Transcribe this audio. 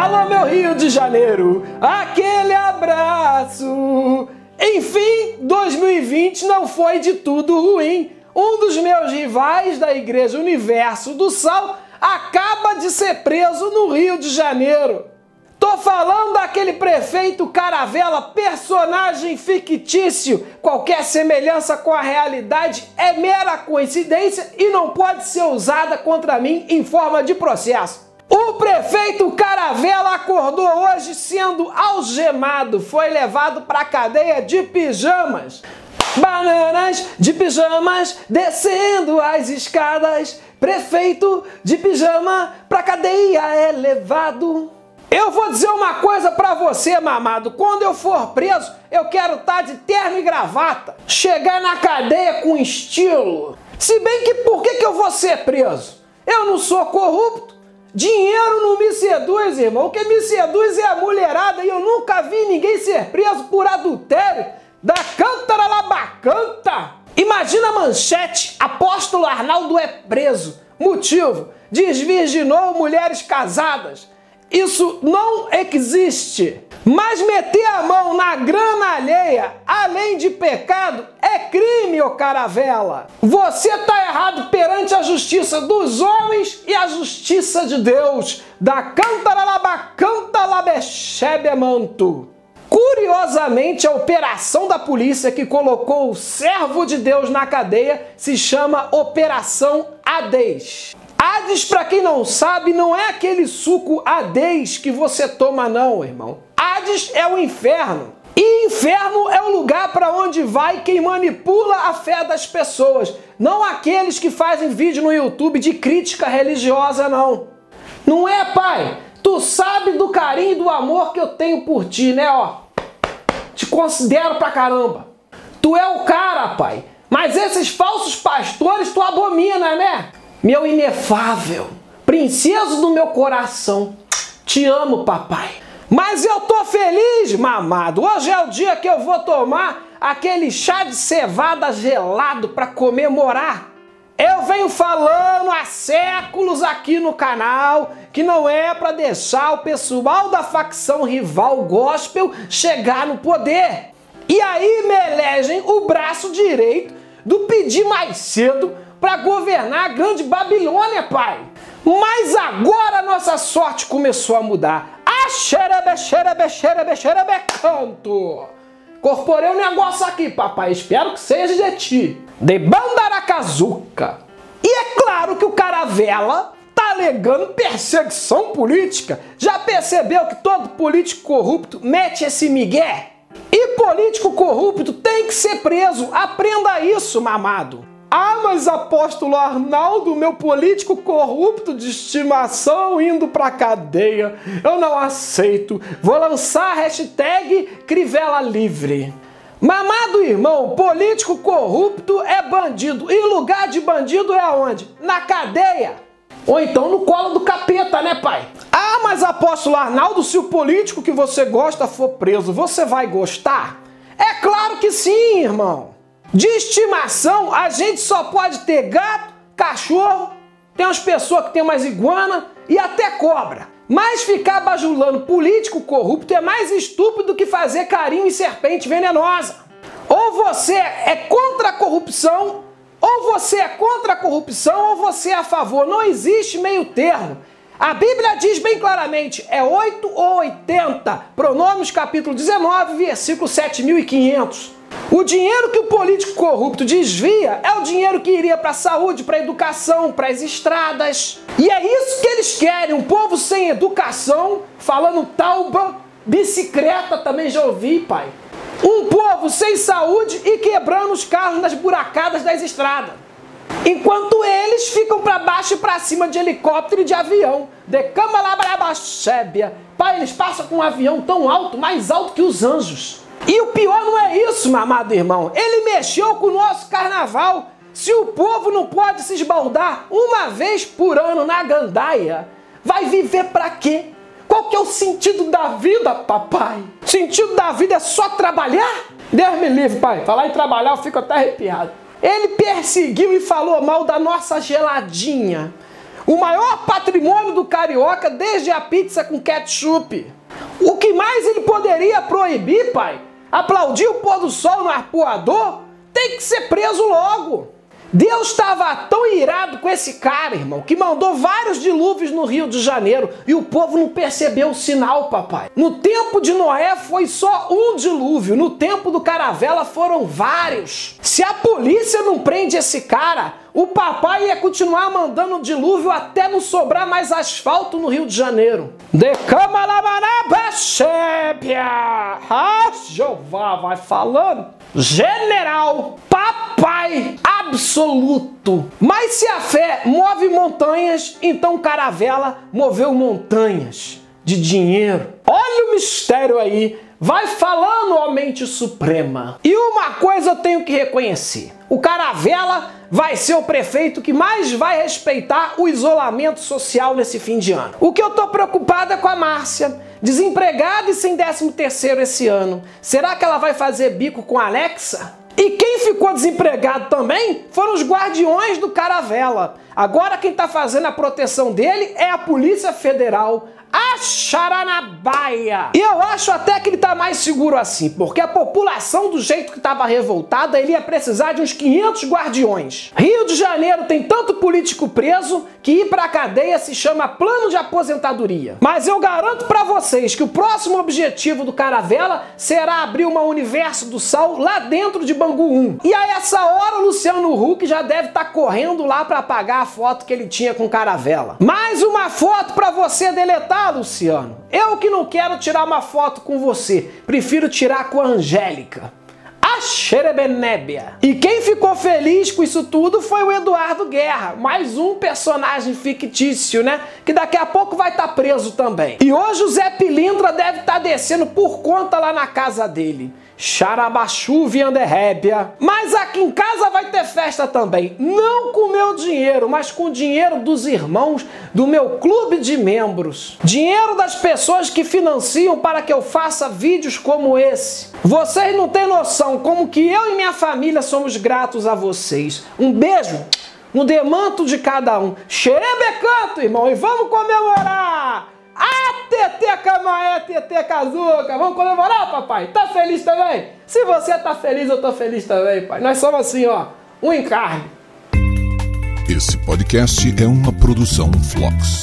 Alô, meu Rio de Janeiro, aquele abraço. Enfim, 2020 não foi de tudo ruim. Um dos meus rivais da Igreja Universo do Sal acaba de ser preso no Rio de Janeiro. Tô falando daquele prefeito Caravela, personagem fictício. Qualquer semelhança com a realidade é mera coincidência e não pode ser usada contra mim em forma de processo. O prefeito Caravela acordou hoje sendo algemado, foi levado para a cadeia de pijamas. Bananas de pijamas descendo as escadas. Prefeito de pijama pra cadeia é levado. Eu vou dizer uma coisa para você, mamado. Quando eu for preso, eu quero estar tá de terno e gravata. Chegar na cadeia com estilo. Se bem que por que, que eu vou ser preso? Eu não sou corrupto. Dinheiro não me seduz, irmão. O que me seduz é a mulherada e eu nunca vi ninguém ser preso por adultério. Da cântara labacanta. Imagina a manchete: Apóstolo Arnaldo é preso. Motivo: desvirginou mulheres casadas. Isso não existe. Mas meter a mão na grana alheia, além de pecado, é crime, ô caravela. Você tá errado perante a justiça dos homens e a justiça de Deus. Da cantaralaba canta manto. Curiosamente, a operação da polícia que colocou o servo de Deus na cadeia se chama Operação Ades. Hades, para quem não sabe, não é aquele suco Hades que você toma, não, irmão. Hades é o inferno. E inferno é o lugar para onde vai quem manipula a fé das pessoas, não aqueles que fazem vídeo no YouTube de crítica religiosa, não. Não é, pai? Tu sabe do carinho e do amor que eu tenho por ti, né, ó? Te considero pra caramba. Tu é o cara, pai. Mas esses falsos pastores tu abomina, né? Meu inefável, princesa do meu coração. Te amo, papai. Mas eu tô feliz, mamado. Hoje é o dia que eu vou tomar aquele chá de cevada gelado para comemorar. Eu venho falando há séculos aqui no canal que não é para deixar o pessoal da facção rival gospel chegar no poder. E aí me elegem o braço direito do pedir mais cedo para governar a grande Babilônia, pai. Mas agora a nossa sorte começou a mudar. Ah, xerebe, xerebe, xerebe, xerebe, canto. Corporei um negócio aqui, papai. Espero que seja de ti. De Bandaracazuca. E é claro que o Caravela tá alegando perseguição política. Já percebeu que todo político corrupto mete esse migué? E político corrupto tem que ser preso. Aprenda isso, mamado. Ah, mas apóstolo Arnaldo, meu político corrupto de estimação indo pra cadeia. Eu não aceito. Vou lançar a hashtag Crivella Livre. Mamado irmão, político corrupto é bandido. E lugar de bandido é aonde? Na cadeia. Ou então no colo do capeta, né, pai? Mas apóstolo Arnaldo, se o político que você gosta for preso, você vai gostar? É claro que sim, irmão. De estimação, a gente só pode ter gato, cachorro, tem umas pessoas que tem mais iguana e até cobra. Mas ficar bajulando político corrupto é mais estúpido que fazer carinho em serpente venenosa. Ou você é contra a corrupção, ou você é contra a corrupção, ou você é a favor. Não existe meio termo. A Bíblia diz bem claramente, é 8 ou 80. Pronômios capítulo 19, versículo 7500. O dinheiro que o político corrupto desvia é o dinheiro que iria para a saúde, para a educação, para as estradas. E é isso que eles querem, um povo sem educação, falando tauba, bicicleta também já ouvi, pai. Um povo sem saúde e quebrando os carros nas buracadas das estradas. Enquanto eles ficam para baixo e para cima de helicóptero e de avião. De cama Pai, eles passam com um avião tão alto, mais alto que os anjos. E o pior não é isso, meu amado irmão. Ele mexeu com o nosso carnaval. Se o povo não pode se esbaldar uma vez por ano na gandaia, vai viver para quê? Qual que é o sentido da vida, papai? Sentido da vida é só trabalhar? Deus me livre, pai. Falar em trabalhar eu fico até arrepiado. Ele perseguiu e falou mal da nossa geladinha. O maior patrimônio do carioca desde a pizza com ketchup. O que mais ele poderia proibir, pai? Aplaudir o pôr do sol no arpoador? Tem que ser preso logo. Deus estava tão irado com esse cara, irmão, que mandou vários dilúvios no Rio de Janeiro e o povo não percebeu o sinal, papai. No tempo de Noé foi só um dilúvio, no tempo do Caravela foram vários. Se a polícia não prende esse cara, o papai ia continuar mandando dilúvio até não sobrar mais asfalto no Rio de Janeiro. De Ah, Jeová vai falando. General, papai, absoluto. Mas se a fé move montanhas, então Caravela moveu montanhas de dinheiro. Olha o mistério aí. Vai falando, ó mente suprema. E uma coisa eu tenho que reconhecer: o Caravela vai ser o prefeito que mais vai respeitar o isolamento social nesse fim de ano. O que eu tô preocupada é com a Márcia, desempregada e sem 13 terceiro esse ano. Será que ela vai fazer bico com a Alexa? E quem ficou desempregado também foram os guardiões do Caravela. Agora quem está fazendo a proteção dele é a Polícia Federal, a Charanabaia. E eu acho até que ele tá mais seguro assim, porque a população do jeito que tava revoltada, ele ia precisar de uns 500 guardiões. Rio de Janeiro tem tanto político preso que ir pra cadeia se chama plano de aposentadoria. Mas eu garanto para vocês que o próximo objetivo do Caravela será abrir uma Universo do Sal lá dentro de Bangu 1. E a essa hora o Luciano Huck já deve estar tá correndo lá para apagar a foto que ele tinha com Caravela. Mais uma foto para você deletar Luciano, eu que não quero tirar uma foto com você, prefiro tirar com a Angélica. Xerebenébia. E quem ficou feliz com isso tudo foi o Eduardo Guerra, mais um personagem fictício, né? Que daqui a pouco vai estar tá preso também. E hoje o Zé Pilindra deve estar tá descendo por conta lá na casa dele. Xarabachu Vianderrébia. Mas aqui em casa vai ter festa também. Não com meu dinheiro, mas com o dinheiro dos irmãos do meu clube de membros. Dinheiro das pessoas que financiam para que eu faça vídeos como esse. Vocês não têm noção como que eu e minha família somos gratos a vocês. Um beijo no demanto de cada um. Xerebecanto, irmão, e vamos comemorar! Ah, TT Camaé, TT Kazuca. Vamos comemorar, papai? Tá feliz também? Se você tá feliz, eu tô feliz também, pai. Nós somos assim, ó, um encarne. Esse podcast é uma produção Flux.